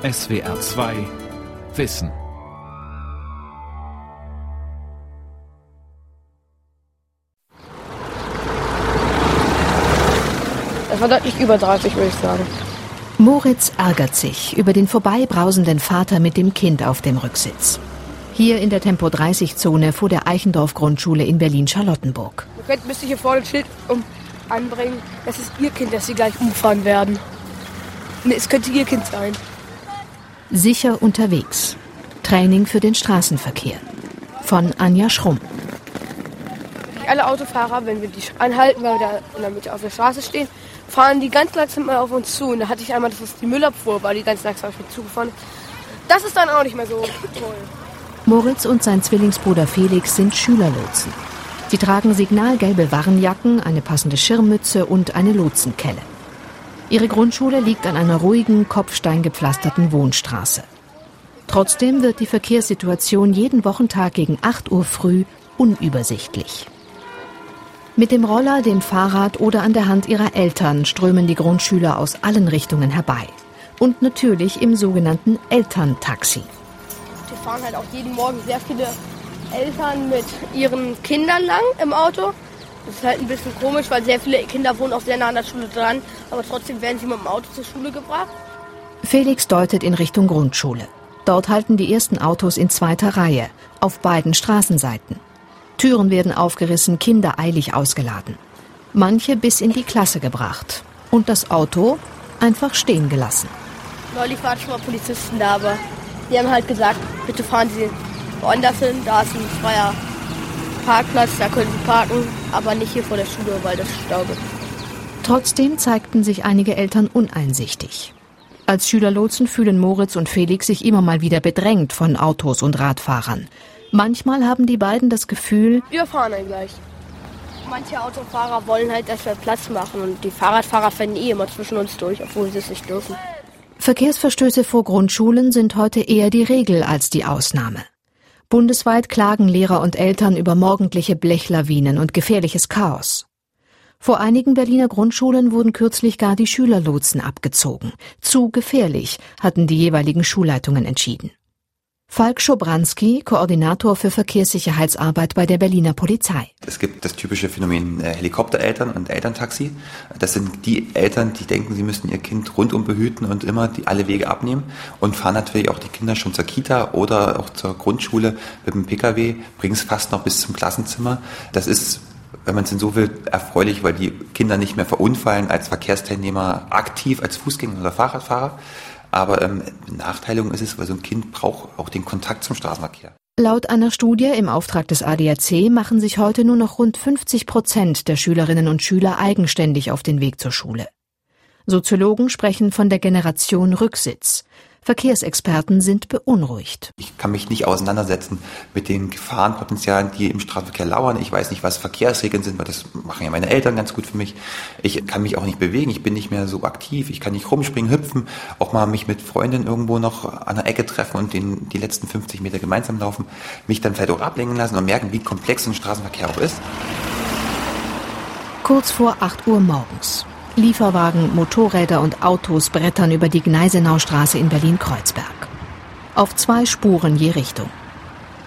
SWR 2 Wissen. Das war deutlich über 30, würde ich sagen. Moritz ärgert sich über den vorbeibrausenden Vater mit dem Kind auf dem Rücksitz. Hier in der Tempo 30 Zone vor der Eichendorf Grundschule in Berlin-Charlottenburg. Ihr könnt, müsst ihr hier vorne ein Schild um, anbringen. Das ist Ihr Kind, das Sie gleich umfahren werden. Nee, es könnte Ihr Kind sein. Sicher unterwegs. Training für den Straßenverkehr. Von Anja Schrumm. Alle Autofahrer, wenn wir die anhalten, weil wir da in der Mitte auf der Straße stehen, fahren die ganz langsam mal auf uns zu. Und da hatte ich einmal, dass es die Müllabfuhr war, die ganz langsam auf mich zugefahren. Das ist dann auch nicht mehr so toll. Moritz und sein Zwillingsbruder Felix sind Schülerlotsen. Sie tragen signalgelbe Warnjacken, eine passende Schirmmütze und eine Lotsenkelle. Ihre Grundschule liegt an einer ruhigen, kopfsteingepflasterten Wohnstraße. Trotzdem wird die Verkehrssituation jeden Wochentag gegen 8 Uhr früh unübersichtlich. Mit dem Roller, dem Fahrrad oder an der Hand ihrer Eltern strömen die Grundschüler aus allen Richtungen herbei. Und natürlich im sogenannten Elterntaxi. Wir fahren halt auch jeden Morgen sehr viele Eltern mit ihren Kindern lang im Auto. Das ist halt ein bisschen komisch, weil sehr viele Kinder wohnen auch sehr nah an der Schule dran. Aber trotzdem werden sie mit dem Auto zur Schule gebracht. Felix deutet in Richtung Grundschule. Dort halten die ersten Autos in zweiter Reihe, auf beiden Straßenseiten. Türen werden aufgerissen, Kinder eilig ausgeladen. Manche bis in die Klasse gebracht. Und das Auto einfach stehen gelassen. Neulich waren schon mal Polizisten da, aber die haben halt gesagt, bitte fahren Sie woanders hin, da ist ein freier Parkplatz, da können Sie parken, aber nicht hier vor der Schule, weil das Stau gibt. Trotzdem zeigten sich einige Eltern uneinsichtig. Als Schülerlotsen fühlen Moritz und Felix sich immer mal wieder bedrängt von Autos und Radfahrern. Manchmal haben die beiden das Gefühl, Wir fahren dann gleich. Manche Autofahrer wollen halt, dass wir Platz machen und die Fahrradfahrer fänden eh immer zwischen uns durch, obwohl sie es nicht dürfen. Verkehrsverstöße vor Grundschulen sind heute eher die Regel als die Ausnahme. Bundesweit klagen Lehrer und Eltern über morgendliche Blechlawinen und gefährliches Chaos. Vor einigen Berliner Grundschulen wurden kürzlich gar die Schülerlotsen abgezogen. Zu gefährlich, hatten die jeweiligen Schulleitungen entschieden. Falk Schobranski, Koordinator für Verkehrssicherheitsarbeit bei der Berliner Polizei. Es gibt das typische Phänomen äh, Helikoptereltern und Elterntaxi. Das sind die Eltern, die denken, sie müssten ihr Kind rundum behüten und immer die alle Wege abnehmen und fahren natürlich auch die Kinder schon zur Kita oder auch zur Grundschule mit dem Pkw, bringen es fast noch bis zum Klassenzimmer. Das ist wenn man es denn so will, erfreulich, weil die Kinder nicht mehr verunfallen als Verkehrsteilnehmer aktiv, als Fußgänger oder Fahrradfahrer. Aber ähm, Benachteiligung ist es, weil so ein Kind braucht auch den Kontakt zum Straßenverkehr. Laut einer Studie im Auftrag des ADAC machen sich heute nur noch rund 50 Prozent der Schülerinnen und Schüler eigenständig auf den Weg zur Schule. Soziologen sprechen von der Generation Rücksitz. Verkehrsexperten sind beunruhigt. Ich kann mich nicht auseinandersetzen mit den Gefahrenpotenzialen, die im Straßenverkehr lauern. Ich weiß nicht, was Verkehrsregeln sind, weil das machen ja meine Eltern ganz gut für mich. Ich kann mich auch nicht bewegen, ich bin nicht mehr so aktiv, ich kann nicht rumspringen, hüpfen, auch mal mich mit Freundinnen irgendwo noch an der Ecke treffen und den, die letzten 50 Meter gemeinsam laufen, mich dann vielleicht auch ablenken lassen und merken, wie komplex ein Straßenverkehr auch ist. Kurz vor 8 Uhr morgens. Lieferwagen, Motorräder und Autos brettern über die Gneisenaustraße in Berlin-Kreuzberg. Auf zwei Spuren je Richtung.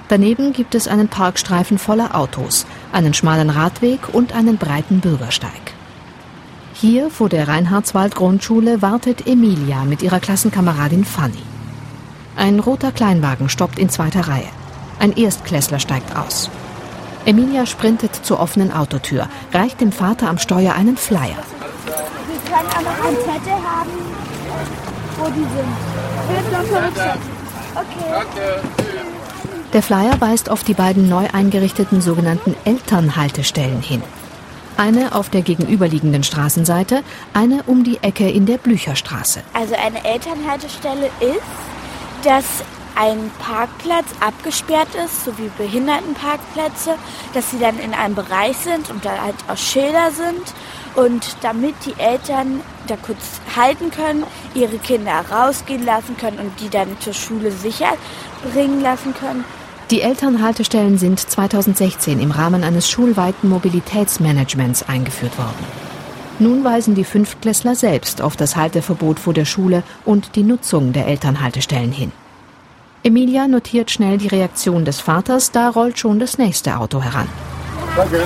Daneben gibt es einen Parkstreifen voller Autos, einen schmalen Radweg und einen breiten Bürgersteig. Hier vor der Reinhardswald-Grundschule wartet Emilia mit ihrer Klassenkameradin Fanny. Ein roter Kleinwagen stoppt in zweiter Reihe. Ein Erstklässler steigt aus. Emilia sprintet zur offenen Autotür, reicht dem Vater am Steuer einen Flyer. Können auch noch einen Zettel haben, wo die sind. Okay. Der Flyer weist auf die beiden neu eingerichteten sogenannten Elternhaltestellen hin. Eine auf der gegenüberliegenden Straßenseite, eine um die Ecke in der Blücherstraße. Also eine Elternhaltestelle ist, dass ein Parkplatz abgesperrt ist, so wie Behindertenparkplätze, dass sie dann in einem Bereich sind und da halt auch Schilder sind. Und damit die Eltern da kurz halten können, ihre Kinder rausgehen lassen können und die dann zur Schule sicher bringen lassen können. Die Elternhaltestellen sind 2016 im Rahmen eines schulweiten Mobilitätsmanagements eingeführt worden. Nun weisen die Fünftklässler selbst auf das Halteverbot vor der Schule und die Nutzung der Elternhaltestellen hin. Emilia notiert schnell die Reaktion des Vaters, da rollt schon das nächste Auto heran. Danke.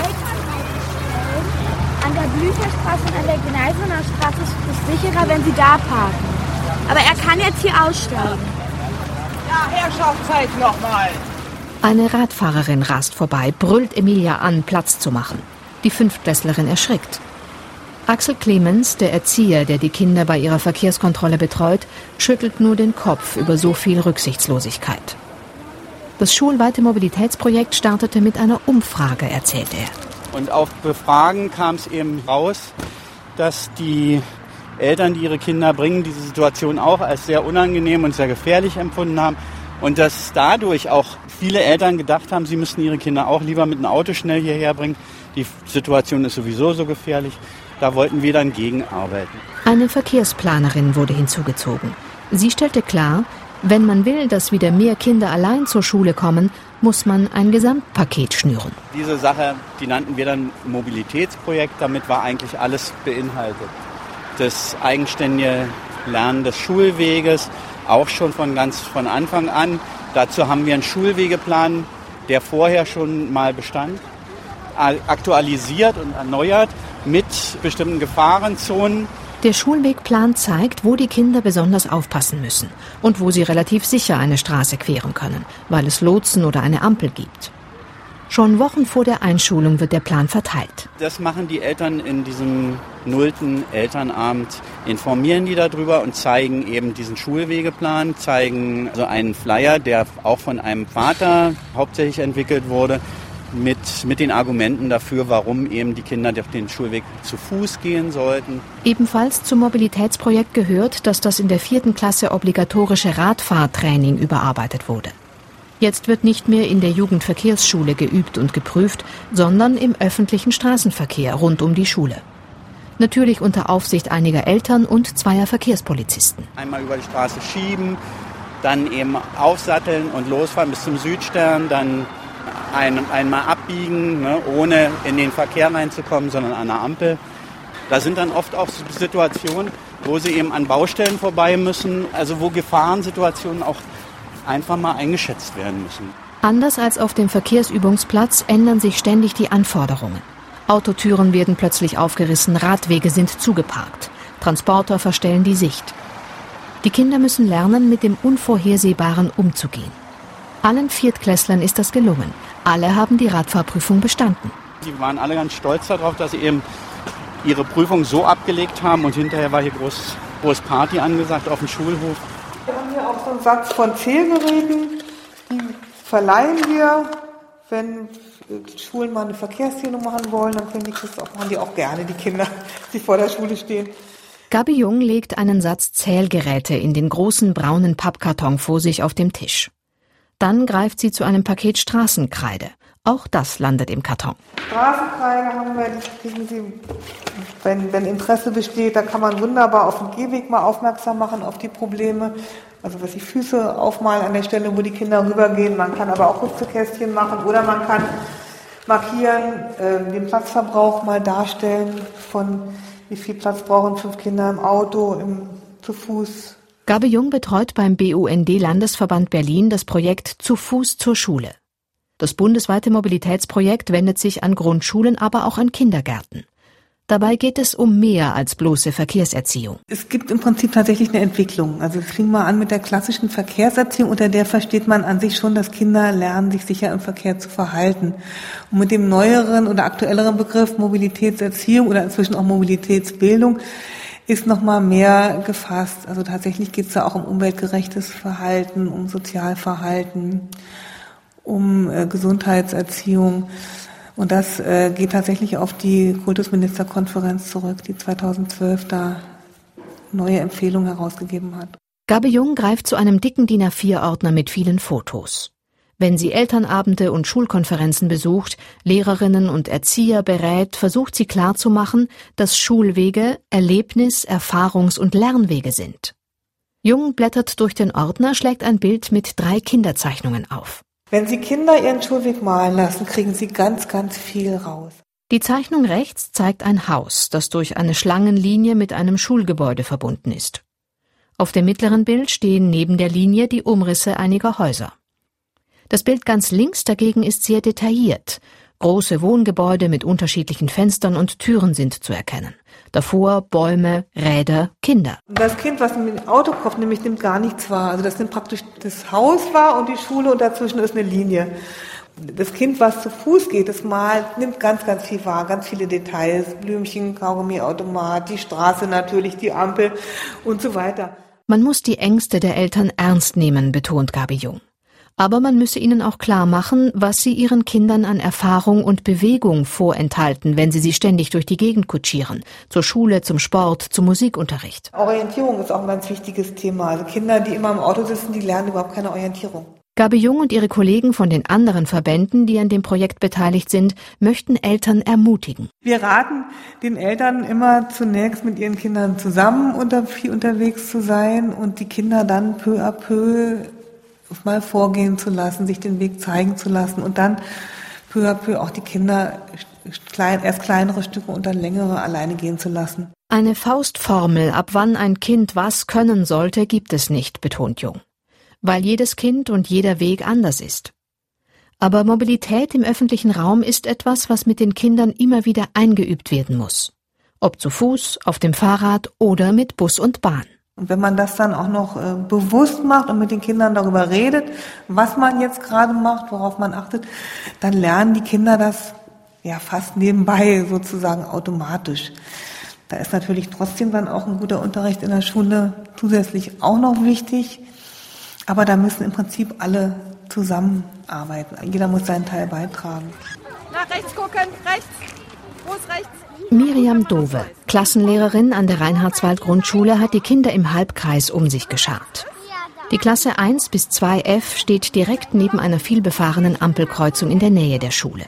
An der Blücherstraße und an der Gneisener Straße ist es sicherer, wenn Sie da parken. Aber er kann jetzt hier aussteigen. Ja, Herrschaftszeit nochmal. Eine Radfahrerin rast vorbei, brüllt Emilia an, Platz zu machen. Die Fünftklässlerin erschrickt. Axel Clemens, der Erzieher, der die Kinder bei ihrer Verkehrskontrolle betreut, schüttelt nur den Kopf über so viel Rücksichtslosigkeit. Das schulweite Mobilitätsprojekt startete mit einer Umfrage, erzählt er. Und auf Befragen kam es eben raus, dass die Eltern, die ihre Kinder bringen, diese Situation auch als sehr unangenehm und sehr gefährlich empfunden haben. Und dass dadurch auch viele Eltern gedacht haben, sie müssten ihre Kinder auch lieber mit einem Auto schnell hierher bringen. Die Situation ist sowieso so gefährlich. Da wollten wir dann gegenarbeiten. Eine Verkehrsplanerin wurde hinzugezogen. Sie stellte klar, wenn man will, dass wieder mehr Kinder allein zur Schule kommen, muss man ein Gesamtpaket schnüren. Diese Sache, die nannten wir dann Mobilitätsprojekt, damit war eigentlich alles beinhaltet. Das eigenständige Lernen des Schulweges, auch schon von ganz von Anfang an. Dazu haben wir einen Schulwegeplan, der vorher schon mal bestand, aktualisiert und erneuert mit bestimmten Gefahrenzonen. Der Schulwegplan zeigt, wo die Kinder besonders aufpassen müssen und wo sie relativ sicher eine Straße queren können, weil es Lotsen oder eine Ampel gibt. Schon Wochen vor der Einschulung wird der Plan verteilt. Das machen die Eltern in diesem nullten Elternabend, informieren die darüber und zeigen eben diesen Schulwegeplan, zeigen so einen Flyer, der auch von einem Vater hauptsächlich entwickelt wurde, mit, mit den Argumenten dafür, warum eben die Kinder den Schulweg zu Fuß gehen sollten. Ebenfalls zum Mobilitätsprojekt gehört, dass das in der vierten Klasse obligatorische Radfahrtraining überarbeitet wurde. Jetzt wird nicht mehr in der Jugendverkehrsschule geübt und geprüft, sondern im öffentlichen Straßenverkehr rund um die Schule. Natürlich unter Aufsicht einiger Eltern und zweier Verkehrspolizisten. Einmal über die Straße schieben, dann eben aufsatteln und losfahren bis zum Südstern, dann ein, einmal abbiegen, ne, ohne in den Verkehr reinzukommen, sondern an der Ampel. Da sind dann oft auch Situationen, wo sie eben an Baustellen vorbei müssen, also wo Gefahrensituationen auch einfach mal eingeschätzt werden müssen. Anders als auf dem Verkehrsübungsplatz ändern sich ständig die Anforderungen. Autotüren werden plötzlich aufgerissen, Radwege sind zugeparkt, Transporter verstellen die Sicht. Die Kinder müssen lernen, mit dem Unvorhersehbaren umzugehen. Allen Viertklässlern ist das gelungen. Alle haben die Radfahrprüfung bestanden. Die waren alle ganz stolz darauf, dass sie eben ihre Prüfung so abgelegt haben und hinterher war hier groß, groß Party angesagt auf dem Schulhof. Wir haben hier auch so einen Satz von Zählgeräten, die verleihen wir, wenn Schulen mal eine Verkehrszählung machen wollen, dann können die das auch, machen die auch gerne, die Kinder, die vor der Schule stehen. Gabi Jung legt einen Satz Zählgeräte in den großen braunen Pappkarton vor sich auf dem Tisch. Dann greift sie zu einem Paket Straßenkreide. Auch das landet im Karton. Straßenkreide haben wir, die kriegen Sie, wenn, wenn Interesse besteht, da kann man wunderbar auf dem Gehweg mal aufmerksam machen auf die Probleme. Also was die Füße aufmalen an der Stelle, wo die Kinder rübergehen. Man kann aber auch Rückzukästchen machen oder man kann markieren, äh, den Platzverbrauch mal darstellen von wie viel Platz brauchen fünf Kinder im Auto, im, zu Fuß, Gabe Jung betreut beim BUND Landesverband Berlin das Projekt Zu Fuß zur Schule. Das bundesweite Mobilitätsprojekt wendet sich an Grundschulen, aber auch an Kindergärten. Dabei geht es um mehr als bloße Verkehrserziehung. Es gibt im Prinzip tatsächlich eine Entwicklung. Also es fing mal an mit der klassischen Verkehrserziehung, unter der versteht man an sich schon, dass Kinder lernen, sich sicher im Verkehr zu verhalten. Und mit dem neueren oder aktuelleren Begriff Mobilitätserziehung oder inzwischen auch Mobilitätsbildung ist noch mal mehr gefasst. Also tatsächlich geht es da auch um umweltgerechtes Verhalten, um Sozialverhalten, um äh, Gesundheitserziehung. Und das äh, geht tatsächlich auf die Kultusministerkonferenz zurück, die 2012 da neue Empfehlungen herausgegeben hat. Gabe Jung greift zu einem dicken DIN A4-Ordner mit vielen Fotos. Wenn sie Elternabende und Schulkonferenzen besucht, Lehrerinnen und Erzieher berät, versucht sie klarzumachen, dass Schulwege Erlebnis-, Erfahrungs- und Lernwege sind. Jung blättert durch den Ordner, schlägt ein Bild mit drei Kinderzeichnungen auf. Wenn Sie Kinder ihren Schulweg malen lassen, kriegen Sie ganz, ganz viel raus. Die Zeichnung rechts zeigt ein Haus, das durch eine Schlangenlinie mit einem Schulgebäude verbunden ist. Auf dem mittleren Bild stehen neben der Linie die Umrisse einiger Häuser. Das Bild ganz links dagegen ist sehr detailliert. Große Wohngebäude mit unterschiedlichen Fenstern und Türen sind zu erkennen. Davor Bäume, Räder, Kinder. Das Kind, was mit dem Auto kommt, nämlich nimmt gar nichts wahr. Also das nimmt praktisch das Haus wahr und die Schule und dazwischen ist eine Linie. Das Kind, was zu Fuß geht, das malt, nimmt ganz, ganz viel wahr, ganz viele Details. Blümchen, Kaugummiautomat, die Straße natürlich, die Ampel und so weiter. Man muss die Ängste der Eltern ernst nehmen, betont Gabi Jung. Aber man müsse ihnen auch klar machen, was sie ihren Kindern an Erfahrung und Bewegung vorenthalten, wenn sie sie ständig durch die Gegend kutschieren. Zur Schule, zum Sport, zum Musikunterricht. Orientierung ist auch ein ganz wichtiges Thema. Also Kinder, die immer im Auto sitzen, die lernen überhaupt keine Orientierung. Gabi Jung und ihre Kollegen von den anderen Verbänden, die an dem Projekt beteiligt sind, möchten Eltern ermutigen. Wir raten den Eltern immer zunächst mit ihren Kindern zusammen unter, viel unterwegs zu sein und die Kinder dann peu à peu mal vorgehen zu lassen, sich den Weg zeigen zu lassen und dann peu à peu auch die Kinder klein, erst kleinere Stücke und dann längere alleine gehen zu lassen. Eine Faustformel, ab wann ein Kind was können sollte, gibt es nicht, betont Jung. Weil jedes Kind und jeder Weg anders ist. Aber Mobilität im öffentlichen Raum ist etwas, was mit den Kindern immer wieder eingeübt werden muss. Ob zu Fuß, auf dem Fahrrad oder mit Bus und Bahn. Und wenn man das dann auch noch äh, bewusst macht und mit den Kindern darüber redet, was man jetzt gerade macht, worauf man achtet, dann lernen die Kinder das ja fast nebenbei sozusagen automatisch. Da ist natürlich trotzdem dann auch ein guter Unterricht in der Schule zusätzlich auch noch wichtig. Aber da müssen im Prinzip alle zusammenarbeiten. Jeder muss seinen Teil beitragen. Nach rechts gucken, rechts. Ist rechts? Miriam Dove, Klassenlehrerin an der Reinhardswald-Grundschule, hat die Kinder im Halbkreis um sich geschart. Die Klasse 1 bis 2f steht direkt neben einer vielbefahrenen Ampelkreuzung in der Nähe der Schule.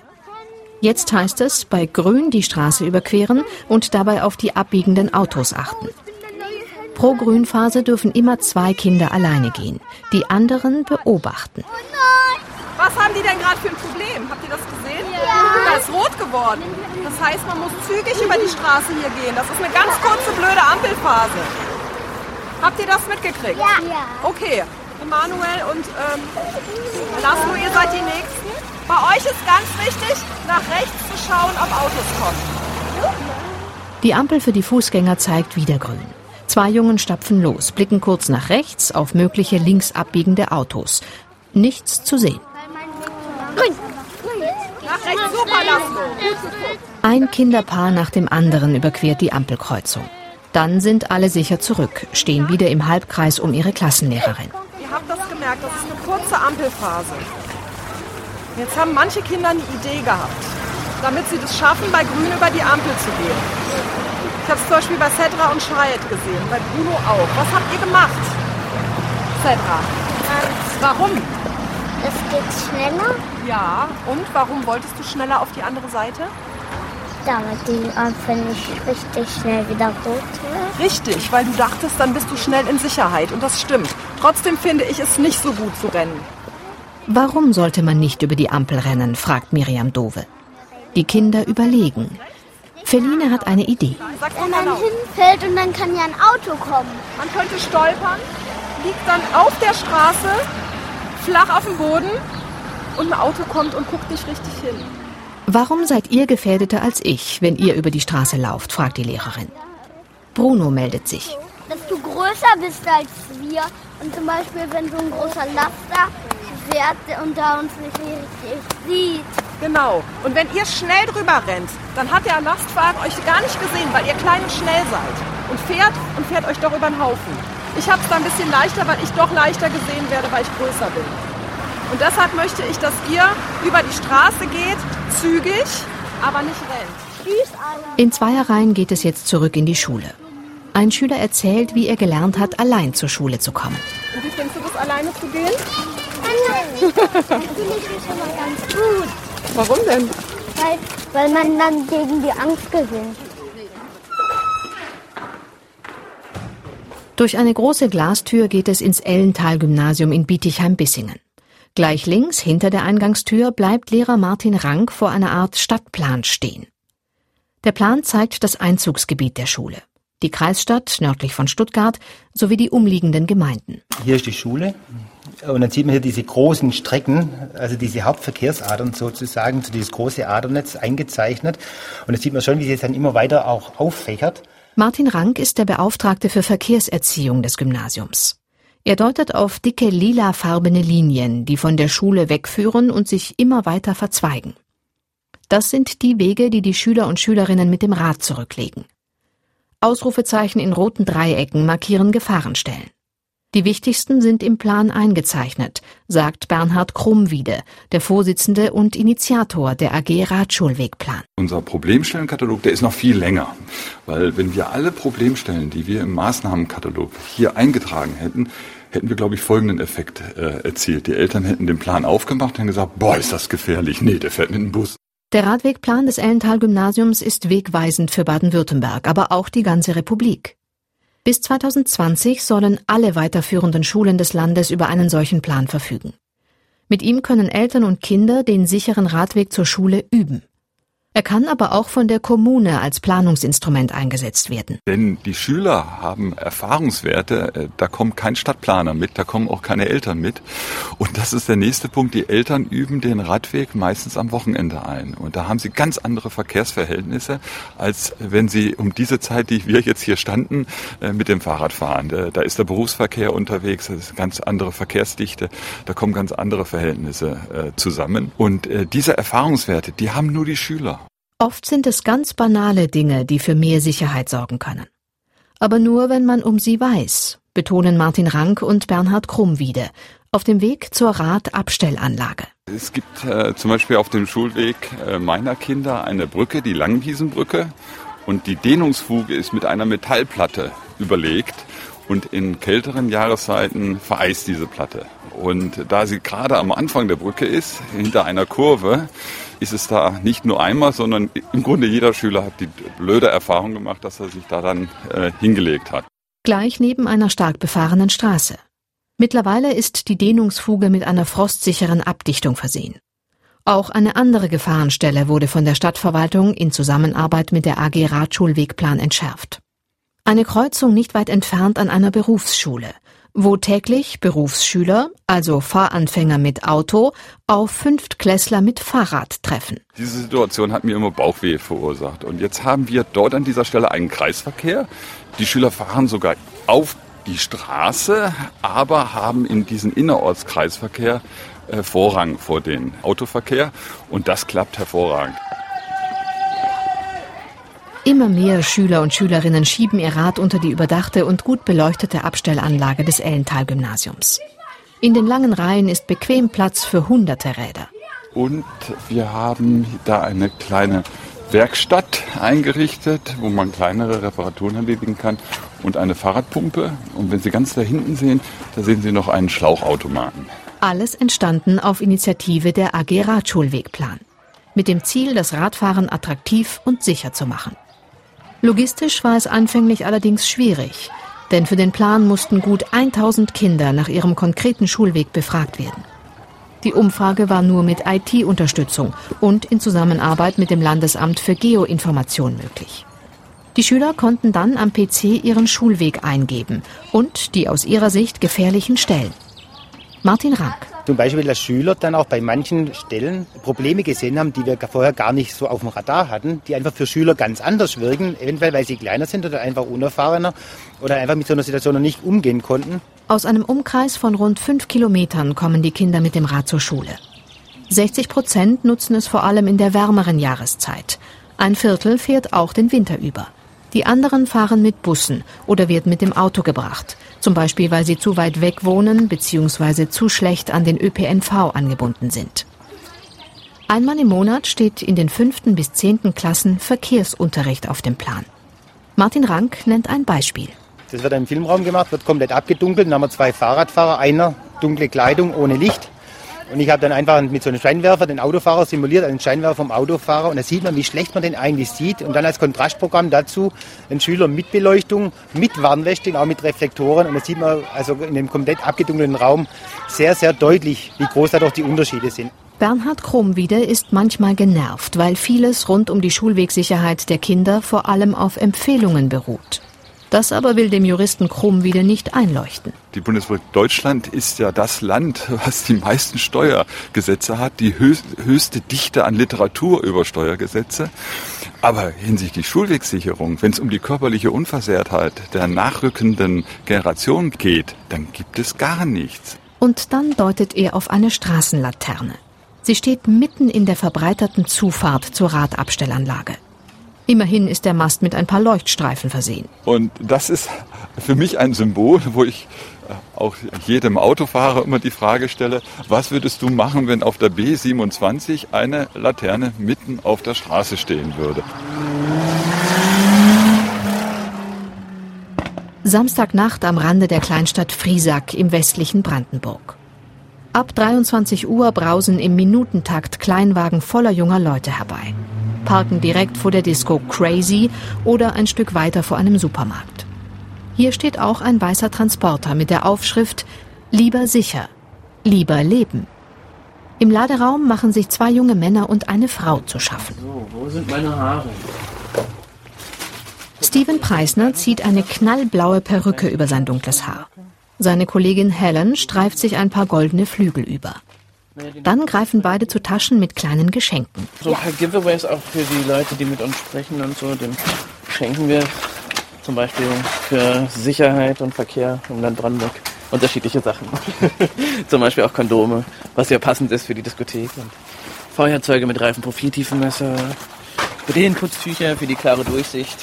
Jetzt heißt es, bei Grün die Straße überqueren und dabei auf die abbiegenden Autos achten. Pro Grünphase dürfen immer zwei Kinder alleine gehen, die anderen beobachten. Was haben die denn gerade für ein Problem? Habt ihr das gesehen? Ist rot geworden. Das heißt, man muss zügig über die Straße hier gehen. Das ist eine ganz kurze, blöde Ampelphase. Habt ihr das mitgekriegt? Ja. Okay. Emanuel und ähm, Laszlo, ihr seid die Nächsten. Bei euch ist ganz wichtig, nach rechts zu schauen, ob Autos kommen. Die Ampel für die Fußgänger zeigt wieder grün. Zwei Jungen stapfen los, blicken kurz nach rechts auf mögliche links abbiegende Autos. Nichts zu sehen. Laszlo. Ein Kinderpaar nach dem anderen überquert die Ampelkreuzung. Dann sind alle sicher zurück, stehen wieder im Halbkreis um ihre Klassenlehrerin. Ihr habt das gemerkt, das ist eine kurze Ampelphase. Jetzt haben manche Kinder eine Idee gehabt, damit sie das schaffen, bei Grün über die Ampel zu gehen. Ich habe es zum Beispiel bei Cedra und Schreiet gesehen, bei Bruno auch. Was habt ihr gemacht, Cedra? Warum? Es geht schneller, Ja, und warum wolltest du schneller auf die andere Seite? damit die Ampel nicht richtig schnell wieder rot wird. Richtig, weil du dachtest, dann bist du schnell in Sicherheit. Und das stimmt. Trotzdem finde ich es nicht so gut zu rennen. Warum sollte man nicht über die Ampel rennen, fragt Miriam Dove. Die Kinder überlegen. Feline hat eine Idee. Wenn man hinfällt und dann kann ja ein Auto kommen. Man könnte stolpern, liegt dann auf der Straße, flach auf dem Boden und ein Auto kommt und guckt nicht richtig hin. Warum seid ihr gefährdeter als ich, wenn ihr über die Straße lauft, fragt die Lehrerin. Bruno meldet sich. Dass du größer bist als wir und zum Beispiel, wenn so ein großer Laster fährt und da uns nicht richtig sieht. Genau. Und wenn ihr schnell drüber rennt, dann hat der Lastwagen euch gar nicht gesehen, weil ihr klein und schnell seid. Und fährt und fährt euch doch über den Haufen. Ich habe es da ein bisschen leichter, weil ich doch leichter gesehen werde, weil ich größer bin. Und deshalb möchte ich, dass ihr über die Straße geht, zügig, aber nicht rennt. In Zweierreihen geht es jetzt zurück in die Schule. Ein Schüler erzählt, wie er gelernt hat, allein zur Schule zu kommen. Und wie findest du das, alleine zu gehen? Das finde ich schon mal ganz gut. Warum denn? Weil, weil man dann gegen die Angst gewinnt. Durch eine große Glastür geht es ins Ellental-Gymnasium in Bietigheim-Bissingen. Gleich links, hinter der Eingangstür, bleibt Lehrer Martin Rank vor einer Art Stadtplan stehen. Der Plan zeigt das Einzugsgebiet der Schule. Die Kreisstadt nördlich von Stuttgart sowie die umliegenden Gemeinden. Hier ist die Schule. Und dann sieht man hier diese großen Strecken, also diese Hauptverkehrsadern sozusagen, so dieses große Adernetz eingezeichnet. Und da sieht man schon, wie sich das dann immer weiter auch auffächert. Martin Rank ist der Beauftragte für Verkehrserziehung des Gymnasiums. Er deutet auf dicke lilafarbene Linien, die von der Schule wegführen und sich immer weiter verzweigen. Das sind die Wege, die die Schüler und Schülerinnen mit dem Rad zurücklegen. Ausrufezeichen in roten Dreiecken markieren Gefahrenstellen. Die wichtigsten sind im Plan eingezeichnet, sagt Bernhard Krummwiede, der Vorsitzende und Initiator der AG Radschulwegplan. Unser Problemstellenkatalog, der ist noch viel länger, weil wenn wir alle Problemstellen, die wir im Maßnahmenkatalog hier eingetragen hätten, hätten wir, glaube ich, folgenden Effekt äh, erzielt. Die Eltern hätten den Plan aufgemacht und gesagt, boah, ist das gefährlich. Nee, der fährt mit dem Bus. Der Radwegplan des Ellental-Gymnasiums ist wegweisend für Baden-Württemberg, aber auch die ganze Republik. Bis 2020 sollen alle weiterführenden Schulen des Landes über einen solchen Plan verfügen. Mit ihm können Eltern und Kinder den sicheren Radweg zur Schule üben. Er kann aber auch von der Kommune als Planungsinstrument eingesetzt werden. Denn die Schüler haben Erfahrungswerte, äh, da kommt kein Stadtplaner mit, da kommen auch keine Eltern mit. Und das ist der nächste Punkt, die Eltern üben den Radweg meistens am Wochenende ein. Und da haben sie ganz andere Verkehrsverhältnisse, als wenn sie um diese Zeit, die wir jetzt hier standen, äh, mit dem Fahrrad fahren. Äh, da ist der Berufsverkehr unterwegs, das ist ganz andere Verkehrsdichte, da kommen ganz andere Verhältnisse zusammen. Und diese Erfahrungswerte, die haben nur die Schüler. Oft sind es ganz banale Dinge, die für mehr Sicherheit sorgen können. Aber nur, wenn man um sie weiß, betonen Martin Rank und Bernhard Krummwiede auf dem Weg zur Radabstellanlage. Es gibt äh, zum Beispiel auf dem Schulweg äh, meiner Kinder eine Brücke, die Langwiesenbrücke. Und die Dehnungsfuge ist mit einer Metallplatte überlegt. Und in kälteren Jahreszeiten vereist diese Platte. Und da sie gerade am Anfang der Brücke ist, hinter einer Kurve, ist es da nicht nur einmal, sondern im Grunde jeder Schüler hat die blöde Erfahrung gemacht, dass er sich da dann äh, hingelegt hat. Gleich neben einer stark befahrenen Straße. Mittlerweile ist die Dehnungsfuge mit einer frostsicheren Abdichtung versehen. Auch eine andere Gefahrenstelle wurde von der Stadtverwaltung in Zusammenarbeit mit der AG Radschulwegplan entschärft. Eine Kreuzung nicht weit entfernt an einer Berufsschule – wo täglich Berufsschüler, also Fahranfänger mit Auto, auf Fünftklässler mit Fahrrad treffen. Diese Situation hat mir immer Bauchweh verursacht. Und jetzt haben wir dort an dieser Stelle einen Kreisverkehr. Die Schüler fahren sogar auf die Straße, aber haben in diesen Innerortskreisverkehr äh, Vorrang vor den Autoverkehr. Und das klappt hervorragend. Immer mehr Schüler und Schülerinnen schieben ihr Rad unter die überdachte und gut beleuchtete Abstellanlage des Ellental-Gymnasiums. In den langen Reihen ist bequem Platz für hunderte Räder. Und wir haben da eine kleine Werkstatt eingerichtet, wo man kleinere Reparaturen erledigen kann und eine Fahrradpumpe. Und wenn Sie ganz da hinten sehen, da sehen Sie noch einen Schlauchautomaten. Alles entstanden auf Initiative der AG Radschulwegplan. Mit dem Ziel, das Radfahren attraktiv und sicher zu machen. Logistisch war es anfänglich allerdings schwierig, denn für den Plan mussten gut 1000 Kinder nach ihrem konkreten Schulweg befragt werden. Die Umfrage war nur mit IT-Unterstützung und in Zusammenarbeit mit dem Landesamt für Geoinformation möglich. Die Schüler konnten dann am PC ihren Schulweg eingeben und die aus ihrer Sicht gefährlichen Stellen. Martin Rank. Zum Beispiel, dass Schüler dann auch bei manchen Stellen Probleme gesehen haben, die wir vorher gar nicht so auf dem Radar hatten, die einfach für Schüler ganz anders wirken, eventuell weil sie kleiner sind oder einfach unerfahrener oder einfach mit so einer Situation noch nicht umgehen konnten. Aus einem Umkreis von rund fünf Kilometern kommen die Kinder mit dem Rad zur Schule. 60 Prozent nutzen es vor allem in der wärmeren Jahreszeit. Ein Viertel fährt auch den Winter über. Die anderen fahren mit Bussen oder werden mit dem Auto gebracht zum Beispiel weil sie zu weit weg wohnen bzw. zu schlecht an den ÖPNV angebunden sind. Einmal im Monat steht in den fünften bis zehnten Klassen Verkehrsunterricht auf dem Plan. Martin Rank nennt ein Beispiel. Das wird im Filmraum gemacht, wird komplett abgedunkelt. Dann haben wir zwei Fahrradfahrer, einer dunkle Kleidung ohne Licht und ich habe dann einfach mit so einem Scheinwerfer den Autofahrer simuliert, einen Scheinwerfer vom Autofahrer. Und da sieht man, wie schlecht man den eigentlich sieht. Und dann als Kontrastprogramm dazu ein Schüler mit Beleuchtung, mit Warnwächtung, auch mit Reflektoren. Und da sieht man also in dem komplett abgedunkelten Raum sehr, sehr deutlich, wie groß da doch die Unterschiede sind. Bernhard Krummwiede ist manchmal genervt, weil vieles rund um die Schulwegsicherheit der Kinder vor allem auf Empfehlungen beruht. Das aber will dem Juristen Krummwiede nicht einleuchten. Die Bundesrepublik Deutschland ist ja das Land, was die meisten Steuergesetze hat, die höchste Dichte an Literatur über Steuergesetze. Aber hinsichtlich Schulwegsicherung, wenn es um die körperliche Unversehrtheit der nachrückenden Generation geht, dann gibt es gar nichts. Und dann deutet er auf eine Straßenlaterne. Sie steht mitten in der verbreiterten Zufahrt zur Radabstellanlage. Immerhin ist der Mast mit ein paar Leuchtstreifen versehen. Und das ist für mich ein Symbol, wo ich äh, auch jedem Autofahrer immer die Frage stelle, was würdest du machen, wenn auf der B27 eine Laterne mitten auf der Straße stehen würde? Samstagnacht am Rande der Kleinstadt Friesack im westlichen Brandenburg. Ab 23 Uhr brausen im Minutentakt Kleinwagen voller junger Leute herbei parken direkt vor der Disco Crazy oder ein Stück weiter vor einem Supermarkt. Hier steht auch ein weißer Transporter mit der Aufschrift Lieber sicher, lieber leben. Im Laderaum machen sich zwei junge Männer und eine Frau zu schaffen. So, wo sind meine Haare? Steven Preisner zieht eine knallblaue Perücke über sein dunkles Haar. Seine Kollegin Helen streift sich ein paar goldene Flügel über. Dann greifen beide zu Taschen mit kleinen Geschenken. So ein paar Giveaways auch für die Leute, die mit uns sprechen und so. Den schenken wir zum Beispiel für Sicherheit und Verkehr im Land Brandenburg unterschiedliche Sachen. zum Beispiel auch Kondome, was ja passend ist für die Diskothek. Und Feuerzeuge mit reifen Profiltiefenmesser, Brillenputztücher für die klare Durchsicht.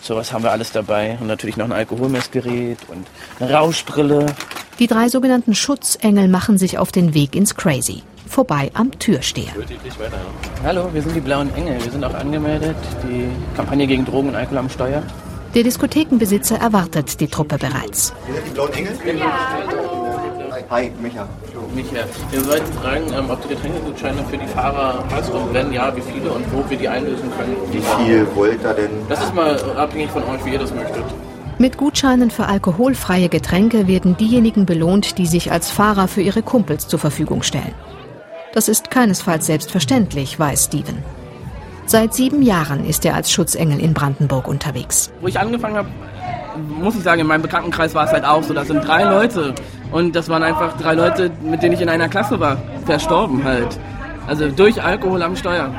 Sowas haben wir alles dabei. Und natürlich noch ein Alkoholmessgerät und eine Rauschbrille die drei sogenannten Schutzengel machen sich auf den Weg ins Crazy. Vorbei am Türsteher. Hallo, wir sind die Blauen Engel. Wir sind auch angemeldet. Die Kampagne gegen Drogen und Alkohol am Steuer. Der Diskothekenbesitzer erwartet die Truppe bereits. Wir sind die Blauen Engel? Ja, hallo. Hi, Micha. Micha, wir wollten fragen, ähm, ob die Getränkegutscheine für die Fahrer hast und wenn ja, wie viele und wo wir die einlösen können. Wie viel wollt ihr denn? Das ist mal abhängig von euch, wie ihr das möchtet. Mit Gutscheinen für alkoholfreie Getränke werden diejenigen belohnt, die sich als Fahrer für ihre Kumpels zur Verfügung stellen. Das ist keinesfalls selbstverständlich, weiß Steven. Seit sieben Jahren ist er als Schutzengel in Brandenburg unterwegs. Wo ich angefangen habe, muss ich sagen, in meinem Bekanntenkreis war es halt auch so. Das sind drei Leute. Und das waren einfach drei Leute, mit denen ich in einer Klasse war. Verstorben halt. Also durch Alkohol am Steuer.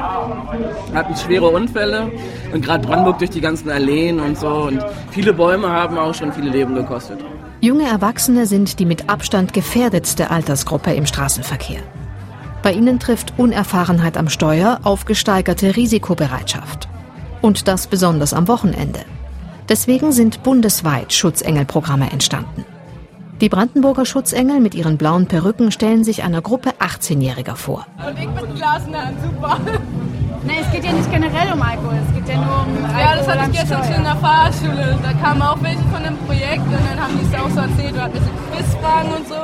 Hatten schwere Unfälle und gerade Brandenburg durch die ganzen Alleen und so. Und viele Bäume haben auch schon viele Leben gekostet. Junge Erwachsene sind die mit Abstand gefährdetste Altersgruppe im Straßenverkehr. Bei ihnen trifft Unerfahrenheit am Steuer auf gesteigerte Risikobereitschaft. Und das besonders am Wochenende. Deswegen sind bundesweit Schutzengelprogramme entstanden. Die Brandenburger Schutzengel mit ihren blauen Perücken stellen sich einer Gruppe 18-Jähriger vor. Und ich mit Glas in der Hand, super. Nee, es geht ja nicht generell um Alkohol, es geht ja nur um Alkohol Ja, das hatte ich gestern schon in der Fahrschule. Da kamen auch welche von dem Projekt und dann haben die es auch so erzählt, du hattest Quizfragen und so.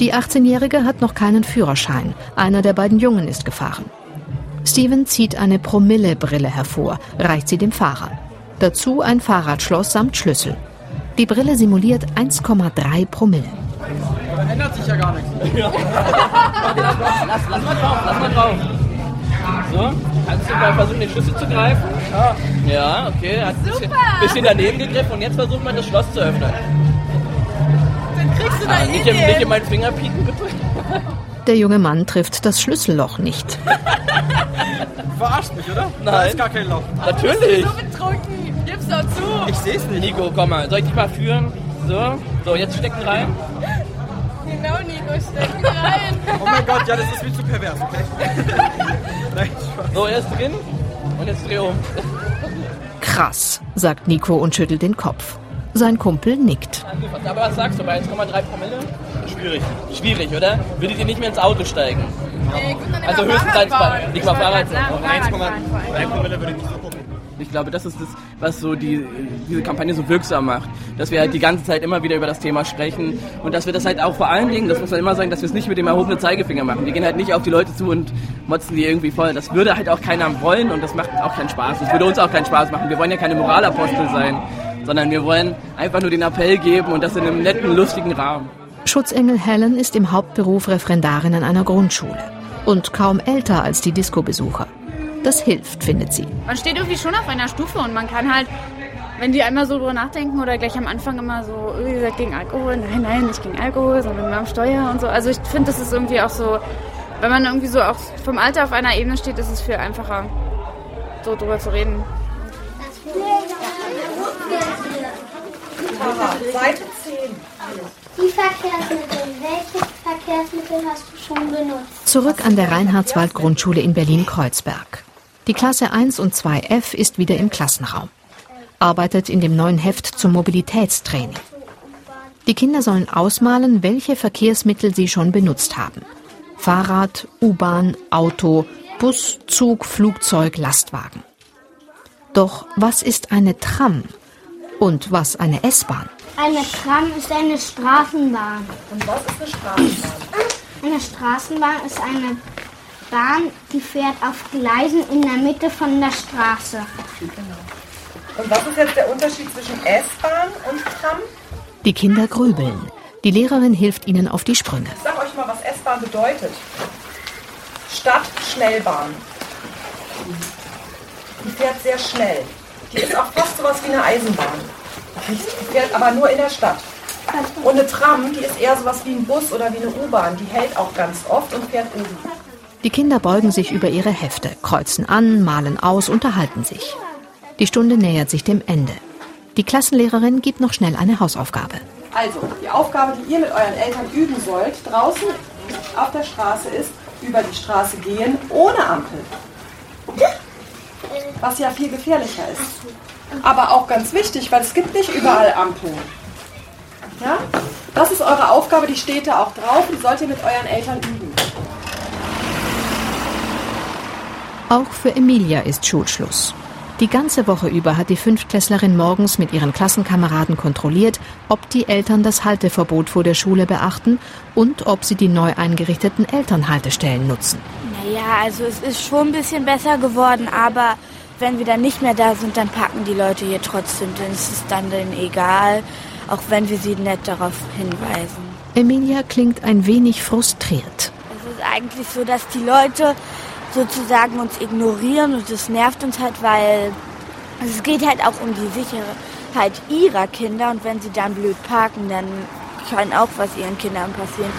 Die 18-Jährige hat noch keinen Führerschein. Einer der beiden Jungen ist gefahren. Steven zieht eine Promillebrille hervor, reicht sie dem Fahrer. Dazu ein Fahrradschloss samt Schlüssel. Die Brille simuliert 1,3 Promille. Da ändert sich ja gar nichts. lass, lass mal drauf, lass mal drauf. So, kannst du mal versuchen, den Schlüssel zu greifen? Ja. Ja, okay. Hat ein bisschen, bisschen, daneben gegriffen und jetzt versucht man das Schloss zu öffnen. Dann kriegst du da ah, nicht, nicht in meinen Finger pieken, bitte. Der junge Mann trifft das Schlüsselloch nicht. Verarscht mich, oder? Nein. Da ist gar kein Loch. Natürlich. Du bist so betrunken. Gib's doch zu. Ich seh's nicht. Nico, komm mal. Soll ich dich mal führen? So, so, jetzt stecken rein. Genau, Nico, stecken rein. oh mein Gott, ja, das ist viel zu pervers, okay? Nein, Spaß. So, er ist drin und jetzt dreh um. Krass, sagt Nico und schüttelt den Kopf. Sein Kumpel nickt. Aber was sagst du bei 1,3 Promille? Schwierig. Schwierig, oder? Würdet ihr nicht mehr ins Auto steigen? Nee, also höchstens 1,3 Nicht mal Fahrrad. 1,3 Promille würde ich nicht. Ich glaube, das ist das, was so die, diese Kampagne so wirksam macht. Dass wir halt die ganze Zeit immer wieder über das Thema sprechen und dass wir das halt auch vor allen Dingen, das muss man immer sagen, dass wir es nicht mit dem erhobenen Zeigefinger machen. Wir gehen halt nicht auf die Leute zu und motzen die irgendwie voll. Das würde halt auch keiner wollen und das macht auch keinen Spaß. Das würde uns auch keinen Spaß machen. Wir wollen ja keine Moralapostel sein, sondern wir wollen einfach nur den Appell geben und das in einem netten, lustigen Rahmen. Schutzengel Helen ist im Hauptberuf Referendarin an einer Grundschule. und kaum älter als die Disco-Besucher. Das hilft, findet sie. Man steht irgendwie schon auf einer Stufe und man kann halt, wenn die einmal so drüber nachdenken oder gleich am Anfang immer so, wie gesagt, gegen Alkohol, nein, nein, nicht gegen Alkohol, sondern am Steuer und so. Also ich finde, das ist irgendwie auch so, wenn man irgendwie so auch vom Alter auf einer Ebene steht, ist es viel einfacher, so drüber zu reden. Seite 10. Die Verkehrsmittel. Welche Verkehrsmittel hast du schon benutzt? Zurück an der Reinhardswald-Grundschule in Berlin-Kreuzberg. Die Klasse 1 und 2F ist wieder im Klassenraum. Arbeitet in dem neuen Heft zum Mobilitätstraining. Die Kinder sollen ausmalen, welche Verkehrsmittel sie schon benutzt haben. Fahrrad, U-Bahn, Auto, Bus, Zug, Flugzeug, Lastwagen. Doch was ist eine Tram und was eine S-Bahn? Eine Tram ist eine Straßenbahn. Und was ist eine Straßenbahn? Eine Straßenbahn ist eine Bahn, die fährt auf Gleisen in der Mitte von der Straße. Und was ist jetzt der Unterschied zwischen S-Bahn und Tram? Die Kinder grübeln. Die Lehrerin hilft ihnen auf die Sprünge. Ich sag euch mal, was S-Bahn bedeutet. Stadtschnellbahn. Die fährt sehr schnell. Die ist auch fast sowas wie eine Eisenbahn. Die fährt aber nur in der Stadt. Und eine Tram, die ist eher sowas wie ein Bus oder wie eine U-Bahn. Die hält auch ganz oft und fährt oben. Die Kinder beugen sich über ihre Hefte, kreuzen an, malen aus, unterhalten sich. Die Stunde nähert sich dem Ende. Die Klassenlehrerin gibt noch schnell eine Hausaufgabe. Also, die Aufgabe, die ihr mit euren Eltern üben sollt, draußen auf der Straße ist, über die Straße gehen ohne Ampel. Was ja viel gefährlicher ist. Aber auch ganz wichtig, weil es gibt nicht überall Ampeln. Ja? Das ist eure Aufgabe, die steht da auch drauf, die sollt ihr mit euren Eltern üben. Auch für Emilia ist Schulschluss. Die ganze Woche über hat die Fünftklässlerin morgens mit ihren Klassenkameraden kontrolliert, ob die Eltern das Halteverbot vor der Schule beachten und ob sie die neu eingerichteten Elternhaltestellen nutzen. Naja, also es ist schon ein bisschen besser geworden, aber wenn wir dann nicht mehr da sind, dann packen die Leute hier trotzdem, denn es ist dann denen egal, auch wenn wir sie nett darauf hinweisen. Emilia klingt ein wenig frustriert. Es ist eigentlich so, dass die Leute sozusagen uns ignorieren und das nervt uns halt, weil es geht halt auch um die Sicherheit ihrer Kinder und wenn sie dann blöd parken, dann kann auch was ihren Kindern passieren.